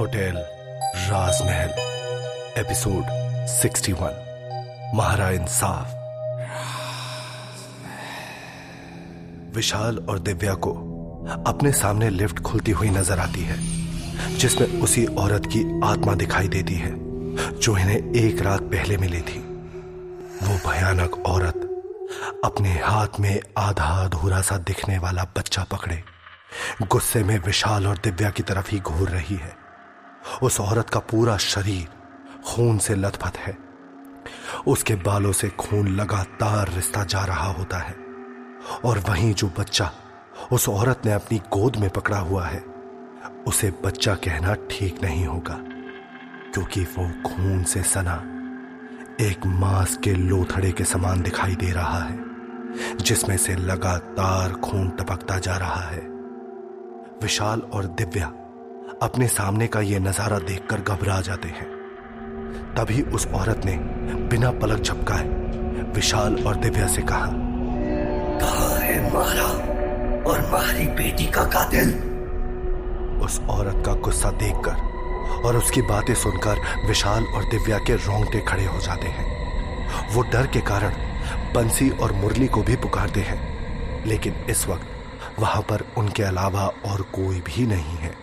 Hotel राजमहल, episode 61 महारा इंसाफ। विशाल और दिव्या को अपने सामने लिफ्ट खुलती हुई नज़र आती है, जिसमें उसी औरत की आत्मा दिखाई देती है, जो इन्हें एक रात पहले मिली थी। वो भयानक औरत अपने हाथ में आधा अधूरा सा दिखने वाला बच्चा पकड़े। गुस्से में विशाल और दिव्या की तरफ़ ही घूर रही है। उस औरत का पूरा शरीर खून से लथपथ है। उसके बालों से खून लगातार रिश्ता जा रहा होता है। और वहीं जो बच्चा उस औरत ने अपनी गोद में पकड़ा हुआ है, उसे बच्चा कहना ठीक नहीं होगा, क्योंकि वो खून से सना एक मांस के लोथड़े के समान दिखाई दे रहा है, जिसमें से लगातार खून टपकता जा रहा है। विशाल और दिव्या अपने सामने का यह नज़ारा देखकर घबरा जाते हैं। तभी उस औरत ने बिना पलक झपकाए विशाल और दिव्या से कहा कहा है मारा और मारी बेटी का कातिल? उस औरत का गुस्सा देखकर और उसकी बातें सुनकर विशाल और दिव्या के रोंगटे खड़े हो जाते हैं। वो डर के कारण बंसी और मुरली को भी पुकारते हैं। लेकिन इस वक्त वहाँ पर उनके अलावा और कोई भी नहीं है।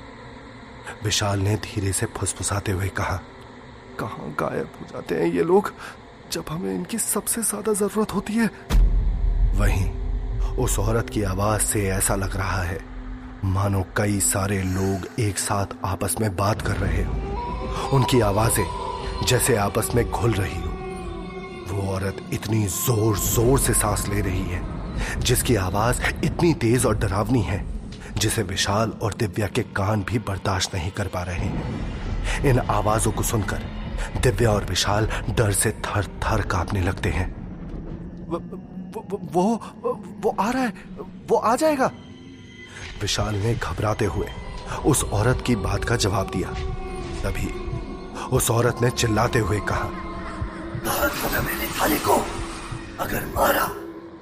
विशाल ने धीरे से फुसफुसाते हुए कहा कहा गायब हो जाते हैं ये लोग? जब हमें इनकी सबसे ज़्यादा ज़रूरत होती है। वहीं उस औरत की आवाज़ से ऐसा लग रहा है, मानो कई सारे लोग एक साथ आपस में बात कर रहे हो। उनकी आवाज़ें जैसे आपस में घुल रही हो। वो औरत इतनी ज़ोर ज़ोर से सांस ले रही है जिसकी आवाज़ इतनी तेज और डरावनी है जिसे विशाल और दिव्या के कान भी बर्दाश्त नहीं कर पा रहे हैं। इन आवाजों को सुनकर दिव्या और विशाल डर से थर थर कांपने लगते हैं। वो वो वो, वो आ रहा है वो आ जाएगा। विशाल ने घबराते हुए उस औरत की बात का जवाब दिया। तभी उस औरत ने चिल्लाते हुए कहा मेरे थाली को। अगर मारा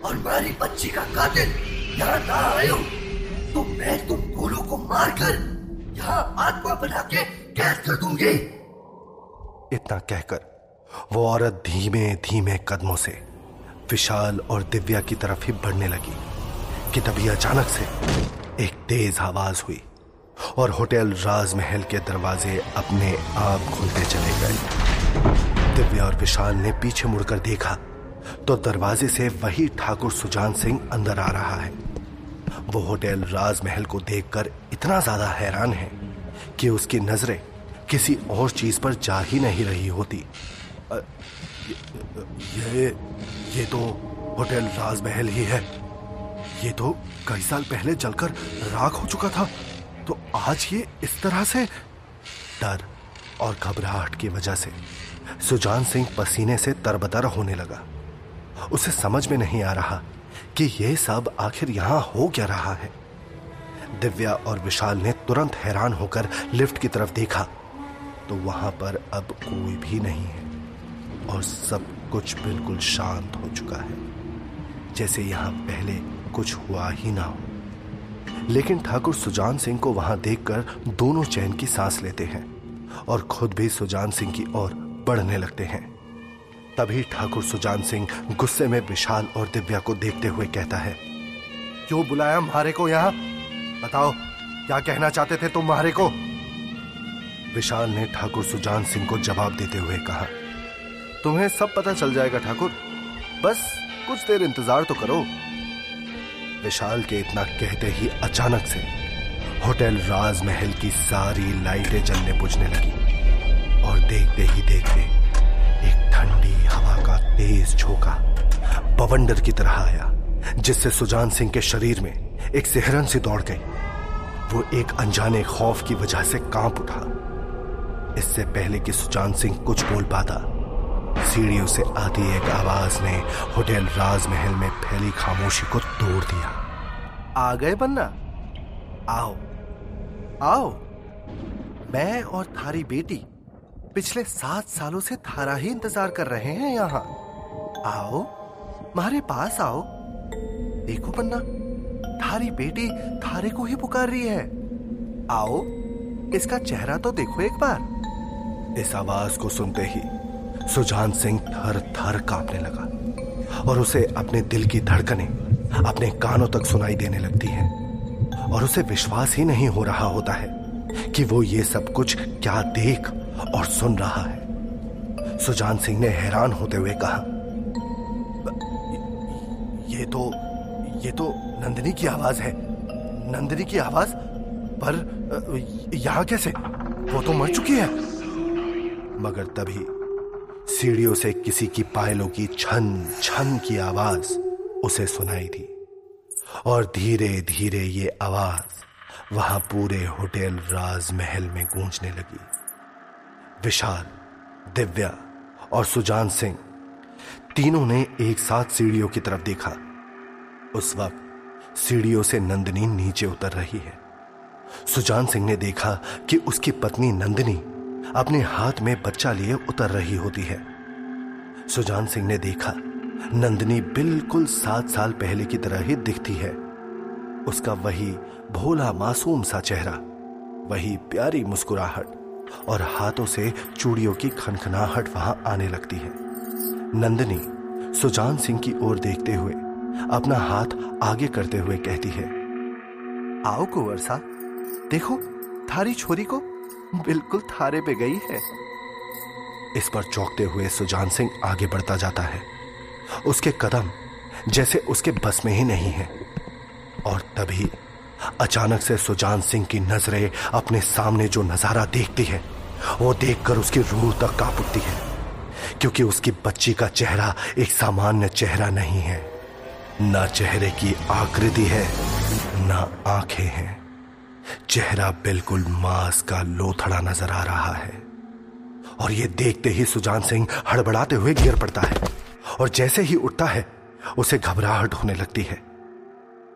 और मारी बच्ची का कातिल। यहाँ ना आयो। तो मैं तुम दोनों को मारकर यहाँ आत्मा बना के कैद कर दूँगी। इतना कहकर वो औरत धीमे धीमे कदमों से विशाल और दिव्या की तरफ़ ही बढ़ने लगी कि तभी अचानक से एक तेज आवाज़ हुई और होटल राजमहल के दरवाजे अपने आप खुलते चले गए। दिव्या और विशाल ने पीछे मुड़कर देखा तो दरवाजे से वही ठाकुर सुजान सिंह अंदर आ रहा है। वो होटल राजमहल को देखकर इतना ज़्यादा हैरान है कि उसकी नज़रें किसी और चीज़ पर जा ही नहीं रही होती। ये ये तो होटल राजमहल ही है। ये तो कई साल पहले जलकर राख हो चुका था। तो आज ये इस तरह से डर और घबराहट की वजह से सुजान सिंह पसीने से तरबतर होने लगा। उसे समझ में नहीं आ रहा कि यह सब आखिर यहाँ हो क्या रहा है। दिव्या और विशाल ने तुरंत हैरान होकर लिफ्ट की तरफ़ देखा तो वहाँ पर अब कोई भी नहीं है और सब कुछ बिल्कुल शांत हो चुका है, जैसे यहाँ पहले कुछ हुआ ही ना हो। लेकिन ठाकुर सुजान सिंह को वहाँ देखकर दोनों चैन की सांस लेते हैं और खुद भी सुजान सिंह की ओर बढ़ने लगते हैं। तभी ठाकुर सुजान सिंह गुस्से में विशाल और दिव्या को देखते हुए कहता है, क्यों बुलाया म्हारे को यहाँ? बताओ, क्या कहना चाहते थे तुम म्हारे को? विशाल ने ठाकुर सुजान सिंह को जवाब देते हुए कहा, तुम्हें सब पता चल जाएगा ठाकुर, बस कुछ देर इंतज़ार तो करो। विशाल के इतना कहते ही अचानक से होटल राजमहल की सारी लाइटें जलने बुझने लगी और देखते ही देखते तेज झोंका, बवंडर की तरह आया, जिससे सुजान सिंह के शरीर में एक सिहरन सी दौड़ गई। वो एक अनजाने खौफ की वजह से काँप उठा। इससे पहले कि सुजान सिंह कुछ बोल पाता, सीढ़ियों से आती एक आवाज़ ने होटल राजमहल में फैली खामोशी को तोड़ दिया। आ गए बन्ना आओ आओ। मैं और थारी बेटी पिछले सात सालों से थारा ही इंतज़ार कर रहे हैं यहाँ। आओ हमारे पास आओ। देखो पन्ना, थारी बेटी थारे को ही पुकार रही है। आओ, इसका चेहरा तो देखो एक बार। इस आवाज़ को सुनते ही सुजान सिंह थर थर कांपने लगा और उसे अपने दिल की धड़कने अपने कानों तक सुनाई देने लगती है। और उसे विश्वास ही नहीं हो रहा होता है कि वो ये सब कुछ क्या देख और सुन रहा है। सुजान सिंह ने हैरान होते हुए कहा तो नंदिनी की आवाज़ है। नंदिनी की आवाज़? पर यहाँ कैसे? वो तो मर चुकी है। मगर तभी सीढ़ियों से किसी की पायलों की छन छन की आवाज़ उसे सुनाई थी और धीरे धीरे ये आवाज़ वहाँ पूरे होटल राजमहल में गूंजने लगी। विशाल, दिव्या और सुजान सिंह, तीनों ने एक साथ सीढ़ियों की तरफ़ देखा। उस वक्त सीढ़ियों से नंदिनी नीचे उतर रही है। सुजान सिंह ने देखा कि उसकी पत्नी नंदिनी अपने हाथ में बच्चा लिए उतर रही होती है। सुजान सिंह ने देखा, नंदनी बिल्कुल सात साल पहले की तरह ही दिखती है। उसका वही भोला मासूम सा चेहरा, वही प्यारी मुस्कुराहट और हाथों से चूड़ियों की खनखनाहट वहाँ आने लगती है। नंदनी सुजान सिंह की ओर देखते हुए अपना हाथ आगे करते हुए कहती है, आओ कुंवर सा देखो, थारी छोरी को बिल्कुल थारे पे गई है। इस पर चौंकते हुए सुजान सिंह आगे बढ़ता जाता है। उसके कदम जैसे उसके बस में ही नहीं है। और तभी अचानक से सुजान सिंह की नज़रें अपने सामने जो नज़ारा देखती है, वो देखकर उसकी रूह तक काँप उठती है, क्योंकि उसकी बच्ची का चेहरा एक सामान्य चेहरा नहीं है। ना चेहरे की आकृति है, ना आँखें हैं। चेहरा बिल्कुल मांस का लोथड़ा नज़र आ रहा है। और ये देखते ही सुजान सिंह हड़बड़ाते हुए गिर पड़ता है। और जैसे ही उठता है, उसे घबराहट होने लगती है।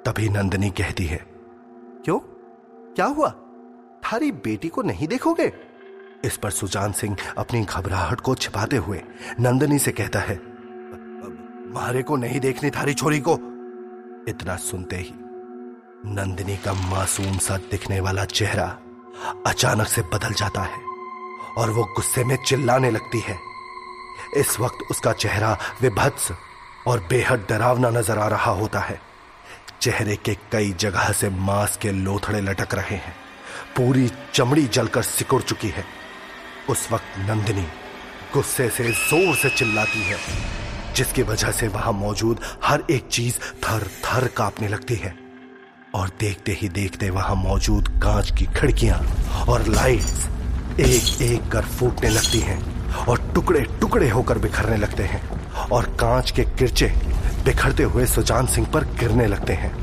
तभी नंदनी कहती है, क्यों? क्या हुआ? थारी बेटी को नहीं देखोगे? इस पर सुजान सिंह अपनी घबराहट को छिपाते हुए नंदनी से कहता है मारे को नहीं देखनी थारी छोरी को। इतना सुनते ही नंदिनी का मासूम सा दिखने वाला चेहरा अचानक से बदल जाता है और वो गुस्से में चिल्लाने लगती है। इस वक्त उसका चेहरा विभत्स और बेहद डरावना नज़र आ रहा होता है। चेहरे के कई जगह से मांस के लोथड़े लटक रहे हैं। पूरी चमड़ी जलकर सिकुड़ चुकी है। उस वक्त नंदिनी गुस्से से ज़ोर से चिल्लाती है। जिसकी वजह से वहाँ मौजूद हर एक चीज़ थर थर कांपने लगती है। और देखते ही देखते वहाँ मौजूद कांच की खिड़कियाँ और लाइट्स एक एक कर फूटने लगती हैं और टुकड़े टुकड़े होकर बिखरने लगते हैं और कांच के किरचे बिखरते हुए सुजान सिंह पर गिरने लगते हैं।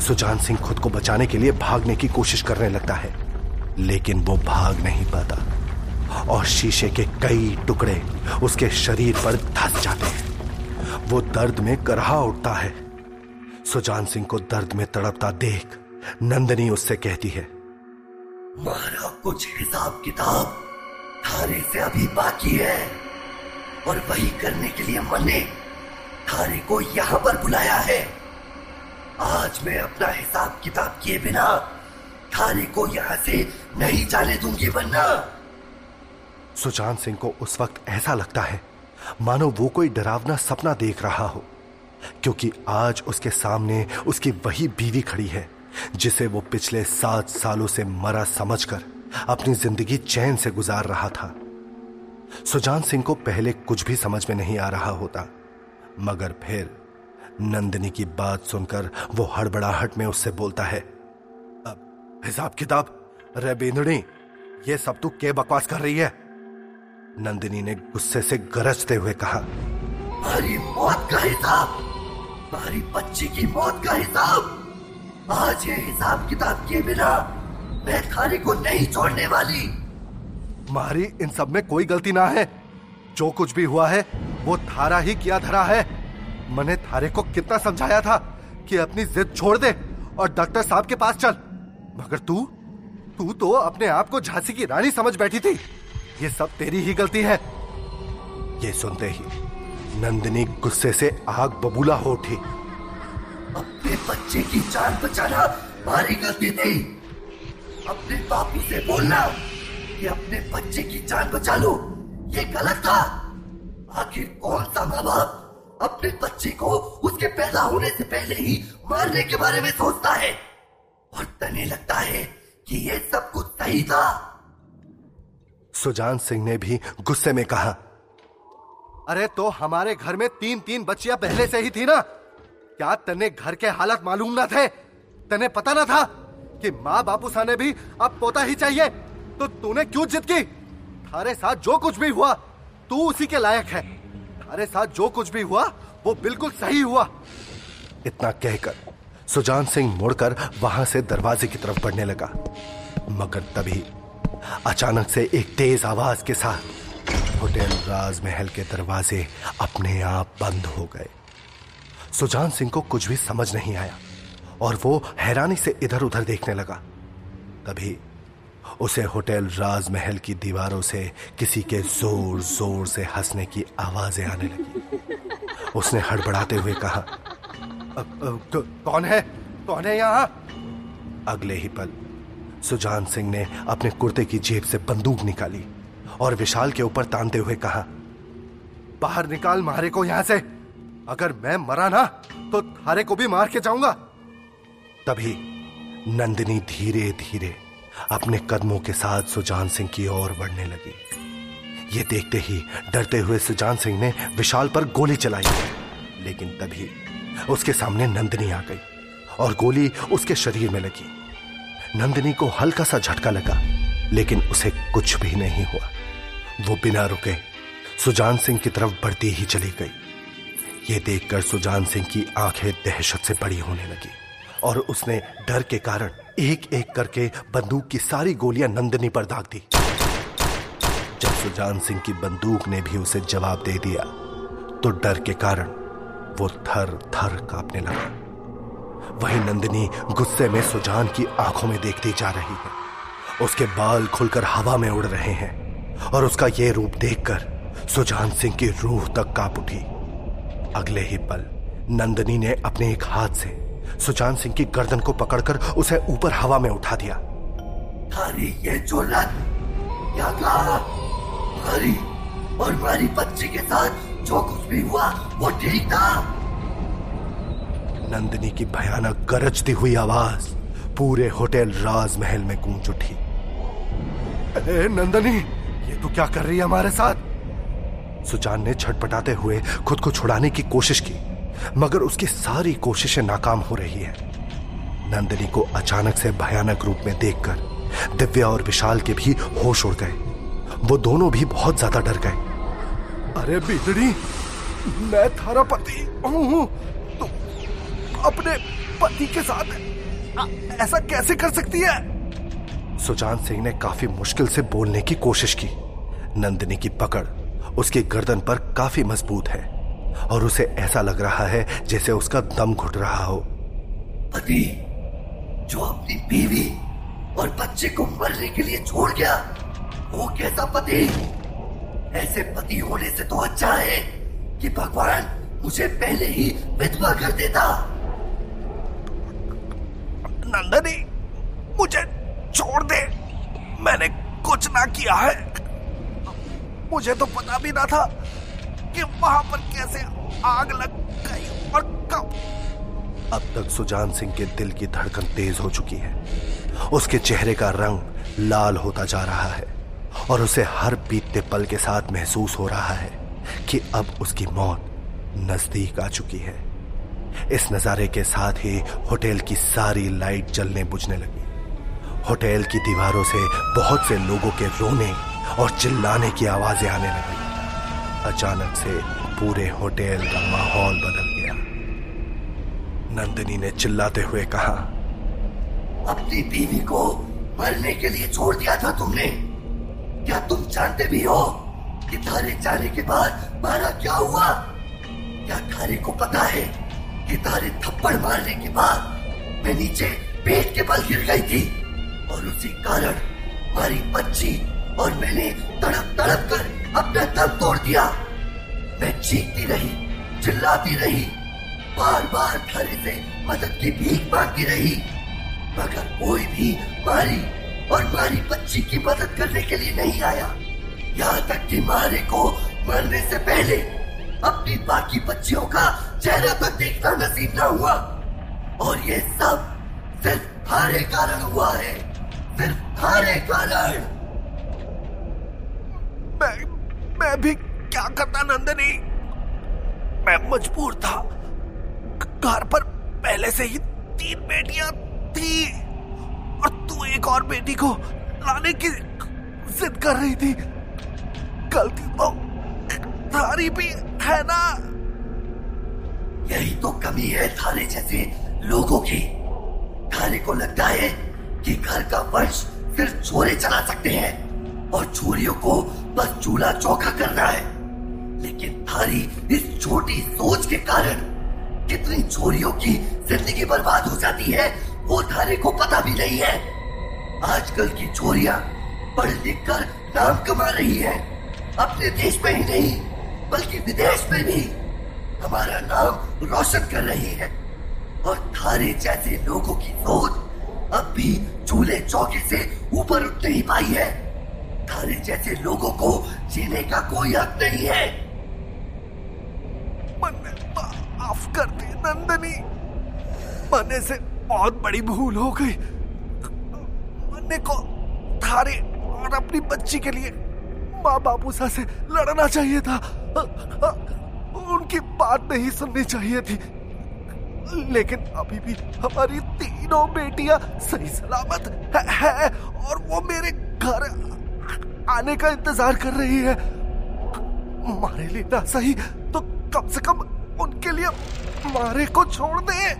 सुजान सिंह खुद को बचाने के लिए भागने की कोशिश करने लगता है, लेकिन वो भाग नहीं पाता और शीशे के कई टुकड़े उसके शरीर पर धस जाते हैं। वो दर्द में करहा उठता है। सुजान सिंह को दर्द में तड़पता देख नंदनी उससे कहती है मारा कुछ हिसाब किताब थारे से अभी बाकी है और वही करने के लिए मन ने थारे को यहाँ पर बुलाया है। आज मैं अपना हिसाब किताब किए बिना थारे को यहाँ से नहीं जाने दूँगी वरना सुजान सिंह को उस वक्त ऐसा लगता है मानो वो कोई डरावना सपना देख रहा हो, क्योंकि आज उसके सामने उसकी वही बीवी खड़ी है, जिसे वो पिछले सात सालों से मरा समझकर अपनी ज़िंदगी चैन से गुजार रहा था। सुजान सिंह को पहले कुछ भी समझ में नहीं आ रहा होता, मगर फिर नंदिनी की बात सुनकर वो हड़बड़ाहट में उससे बोलता है, अब हिसाब किताब रे बेंदड़ी ये सब तू के बकवास कर रही है? नंदिनी ने गुस्से से गरजते हुए कहा हमारी मौत का हिसाब हमारी बच्ची की मौत का हिसाब। आज ये हिसाब किताब के बिना मैं थाने को नहीं छोड़ने वाली। मारी इन सब में कोई गलती ना है। जो कुछ भी हुआ है वो थारा ही किया धरा है। मैंने थारे को कितना समझाया था कि अपनी जिद छोड़ दे और डॉक्टर साहब के पास चल। मगर तू तू तो अपने आप को झांसी की रानी समझ बैठी थी। ये सब तेरी ही गलती है। ये सुनते ही नंदिनी गुस्से से आग बबूला हो उठी। अपने बच्चे की जान बचाना हमारी गलती थी अपने बापू से बोलना कि अपने बच्चे की जान बचा लो ये गलत था। आखिर कौन सा माँ बाप अपने बच्चे को उसके पैदा होने से पहले ही मारने के बारे में सोचता है। और तने लगता है कि ये सब कुछ सही था। सुजान सिंह ने भी गुस्से में कहा अरे तो हमारे घर में तीन तीन बच्चियाँ पहले से ही थी ना। क्या तने घर के हालत मालूम ना थे? तने पता ना था कि माँ बापू साने भी अब पोता ही चाहिए। तो तूने क्यों जिद की? थारे साथ जो कुछ भी हुआ तू उसी के लायक है। थारे साथ जो कुछ भी हुआ वो बिल्कुल सही हुआ। इतना कहकर सुजान सिंह मुड़कर वहाँ से दरवाजे की तरफ़ बढ़ने लगा। मगर तभी अचानक से एक तेज आवाज़ के साथ होटल राजमहल के दरवाजे अपने आप बंद हो गए। सुजान सिंह को कुछ भी समझ नहीं आया और वो हैरानी से इधर उधर देखने लगा। तभी उसे होटल राजमहल की दीवारों से किसी के ज़ोर ज़ोर से हंसने की आवाज़ें आने लगी। उसने हड़बड़ाते हुए कहा कौन है? कौन है यहाँ? अगले ही पल सुजान सिंह ने अपने कुर्ते की जेब से बंदूक निकाली और विशाल के ऊपर तानते हुए कहा, बाहर निकाल मारे को यहाँ से। अगर मैं मरा ना तो थारे को भी मार के जाऊँगा। तभी नंदिनी धीरे धीरे अपने कदमों के साथ सुजान सिंह की ओर बढ़ने लगी। ये देखते ही डरते हुए सुजान सिंह ने विशाल पर गोली चलाई। लेकिन तभी उसके सामने नंदिनी आ गई और गोली उसके शरीर में लगी। नंदिनी को हल्का सा झटका लगा, लेकिन उसे कुछ भी नहीं हुआ। वो बिना रुके सुजान सिंह की तरफ़ बढ़ती ही चली गई। ये देखकर सुजान सिंह की आँखें दहशत से बड़ी होने लगी और उसने डर के कारण एक एक करके बंदूक की सारी गोलियाँ नंदिनी पर दाग दी। जब सुजान सिंह की बंदूक ने भी उसे जवाब दे दिया तो डर के कारण वो थर थर कांपने लगा। वही नंदिनी गुस्से में सुजान की आँखों में देखती जा रही है। उसके बाल खुलकर हवा में उड़ रहे हैं और उसका यह रूप देखकर सुजान सिंह की रूह तक काँप उठी। अगले ही पल नंदिनी ने अपने एक हाथ से सुजान सिंह की गर्दन को पकड़कर उसे ऊपर हवा में उठा दिया। ये जोलन क्या कहा? हरी और हमारी बच्ची के साथ जो कुछ भी हुआ, वो ठीक था? नंदिनी की भयानक गरजती हुई आवाज़ पूरे होटल राजमहल में गूंज उठी। ए, नंदनी ये तू क्या कर रही है हमारे साथ? सुजान ने छटपटाते हुए खुद को छुड़ाने की कोशिश की मगर उसकी सारी कोशिशें नाकाम हो रही है। नंदिनी को अचानक से भयानक रूप में देखकर दिव्या और विशाल के भी होश उड़ गए। वो दोनों भी बहुत ज़्यादा डर गए। अरे बिजड़ी मैं थारा पति हूँ। अपने पति के साथ। ऐसा कैसे कर सकती है? सुजान सिंह ने काफ़ी मुश्किल से बोलने की कोशिश की। नंदिनी की पकड़ उसकी गर्दन पर काफ़ी मज़बूत है और उसे ऐसा लग रहा है जैसे उसका दम घुट रहा हो। पति जो अपनी बीवी और बच्चे को मरने के लिए छोड़ गया वो कैसा पति? ऐसे पति होने से तो अच्छा है कि भगवान मुझे पहले ही विधवा कर देता। नंदनी, मुझे छोड़ दे। मैंने कुछ ना किया है। मुझे तो पता भी ना था कि वहाँ पर कैसे आग लग गई और कब। अब तक सुजान सिंह के दिल की धड़कन तेज हो चुकी है। उसके चेहरे का रंग लाल होता जा रहा है और उसे हर बीतते पल के साथ महसूस हो रहा है कि अब उसकी मौत नज़दीक आ चुकी है। इस नजारे के साथ ही होटल की सारी लाइट जलने बुझने लगी। होटल की दीवारों से बहुत से लोगों के रोने और चिल्लाने की आवाज़ें आने लगी। अचानक से पूरे होटल का माहौल बदल गया। नंदिनी ने चिल्लाते हुए कहा, अपनी बीवी को मरने के लिए छोड़ दिया था तुमने। क्या तुम जानते भी हो कि थारे जाने के बाद मारा क्या हुआ? क्या थारे को पता है तारे थप्पड़ मारने के बाद मैं नीचे पेट के बल गिर गई थी। और उसी कारण हमारी बच्ची और मैंने तड़प तड़प कर अपना दम तोड़ दिया। मैं चीखती रही, चिल्लाती रही बार बार खड़े से मदद की भीख मांगती रही। मगर कोई भी मारी और मारी बच्ची की मदद करने के लिए नहीं आया। यहाँ तक कि मारे को मरने से पहले अपनी बाकी बच्चियों का चेहरा तक देखना नसीब ना हुआ। और ये सब सिर्फ़ थारे कारण हुआ है। सिर्फ़ थारे कारण। मैं मैं भी क्या करता नंदनी? मैं मजबूर था। घर पर पहले से ही तीन बेटियाँ थी। और तू एक और बेटी को लाने की जिद कर रही थी। गलती तो थारी भी है ना? यही तो कमी है थारे जैसे लोगों की। थाने को लगता है कि घर का वंश सिर्फ़ छोरे चला सकते हैं और छोरियों को बस चूल्हा चौखा करना है। लेकिन थारी इस छोटी सोच के कारण कितनी चोरियों की ज़िंदगी बर्बाद हो जाती है, वो थारे को पता भी नहीं है। आजकल की छोरियाँ पढ़ लिख कर नाम कमा रही है। अपने देश में ही नहीं, बल्कि विदेश में भी। हमारा नाम रोशन कर रही है। और थारे जैसे लोगों की सोच अब भी चूल्हे चौके से ऊपर उठ नहीं पाई है। थारे जैसे लोगों को जीने का कोई हक नहीं है। मन्ने माफ़ कर दे, नंदनी। मन्ने से बहुत बड़ी भूल हो गई। मन्ने को थारे और अपनी बच्ची के लिए माँ बापूसा से लड़ना चाहिए था। उनकी बात नहीं सुननी चाहिए थी। लेकिन अभी भी हमारी तीनों बेटियाँ सही सलामत है, है और वो मेरे घर आने का इंतज़ार कर रही है। मारे लिए ना सही तो कम से कम उनके लिए मारे को छोड़ दे।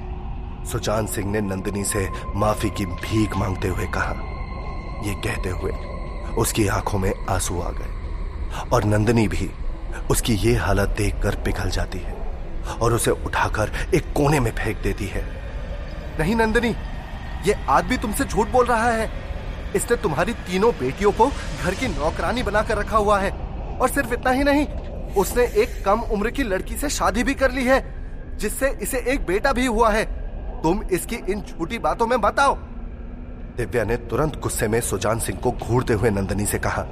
सुजान सिंह ने नंदिनी से माफ़ी की भीख मांगते हुए कहा। ये कहते हुए उसकी आँखों में आँसू आ गए और नंदिनी भी उसकी ये हालत देखकर पिघल जाती है और उसे उठाकर एक कोने में फेंक देती है। नहीं, नंदिनी, ये आदमी तुमसे झूठ बोल रहा है। इसने तुम्हारी तीनों बेटियों को घर की नौकरानी बनाकर रखा हुआ है। और सिर्फ़ इतना ही नहीं, उसने एक कम उम्र की लड़की से शादी भी कर ली है, जिससे इसे एक बेटा भी हुआ है। तुम इसकी इन झूठी बातों में बताओ दिव्या ने तुरंत गुस्से में सुजान सिंह को घूरते हुए नंदनी से कहा,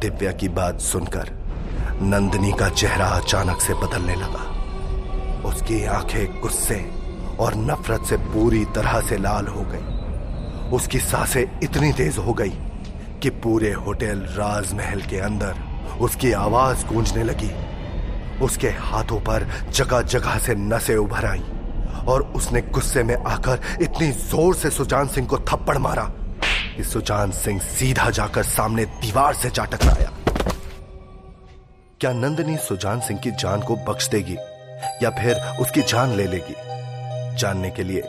दिव्या की बात सुनकर नंदनी का चेहरा अचानक से बदलने लगा। उसकी आँखें गुस्से और नफरत से पूरी तरह से लाल हो गई। उसकी साँसें इतनी तेज हो गई कि पूरे होटल राजमहल के अंदर उसकी आवाज़ गूंजने लगी। उसके हाथों पर जगह जगह से नसें उभर आई और उसने गुस्से में आकर इतनी ज़ोर से सुजान सिंह को थप्पड़ मारा कि सुजान सिंह सीधा जाकर सामने दीवार से जा टकराया क्या नंदनी सुजान सिंह की जान को बख्श देगी या फिर उसकी जान ले लेगी? जानने के लिए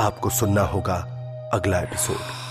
आपको सुनना होगा अगला एपिसोड।